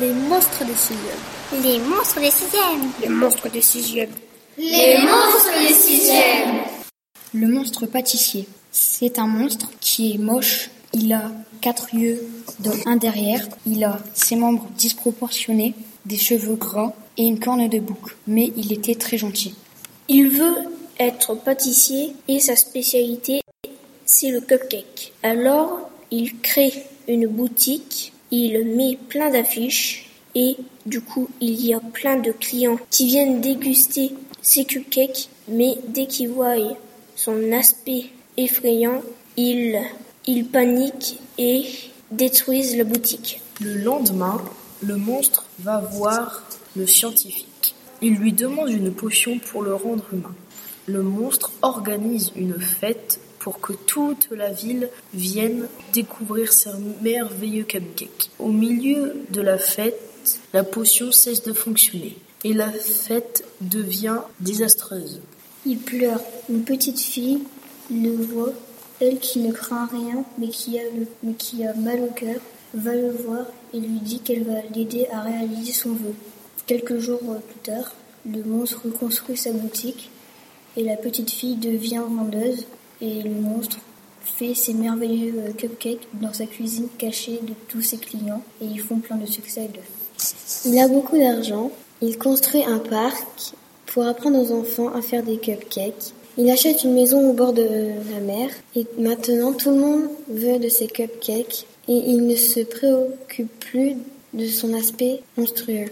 Les monstres des sixièmes. Les monstres des sixièmes. Les monstres des sixièmes. Les monstres des sixièmes. Le monstre pâtissier. C'est un monstre qui est moche. Il a quatre yeux, dont un derrière. Il a ses membres disproportionnés, des cheveux gras et une corne de bouc. Mais il était très gentil. Il veut être pâtissier et sa spécialité, c'est le cupcake. Alors, il crée une boutique, il met plein d'affiches et du coup, il y a plein de clients qui viennent déguster ses cupcakes, mais dès qu'ils voient son aspect effrayant, ils, ils paniquent et détruisent la boutique. Le lendemain, le monstre va voir le scientifique. Il lui demande une potion pour le rendre humain. Le monstre organise une fête pour que toute la ville vienne découvrir ses merveilleux cupcakes. Au milieu de la fête, la potion cesse de fonctionner et la fête devient désastreuse. Il pleure. Une petite fille le voit, elle qui ne craint rien mais qui a, mais qui a mal au cœur, va le voir et lui dit qu'elle va l'aider à réaliser son vœu. Quelques jours plus tard, le monstre reconstruit sa boutique et la petite fille devient vendeuse et le monstre fait ses merveilleux cupcakes dans sa cuisine cachée de tous ses clients et ils font plein de succès avec eux. Il a beaucoup d'argent, il construit un parc pour apprendre aux enfants à faire des cupcakes. Il achète une maison au bord de la mer et maintenant tout le monde veut de ses cupcakes et il ne se préoccupe plus de son aspect monstrueux.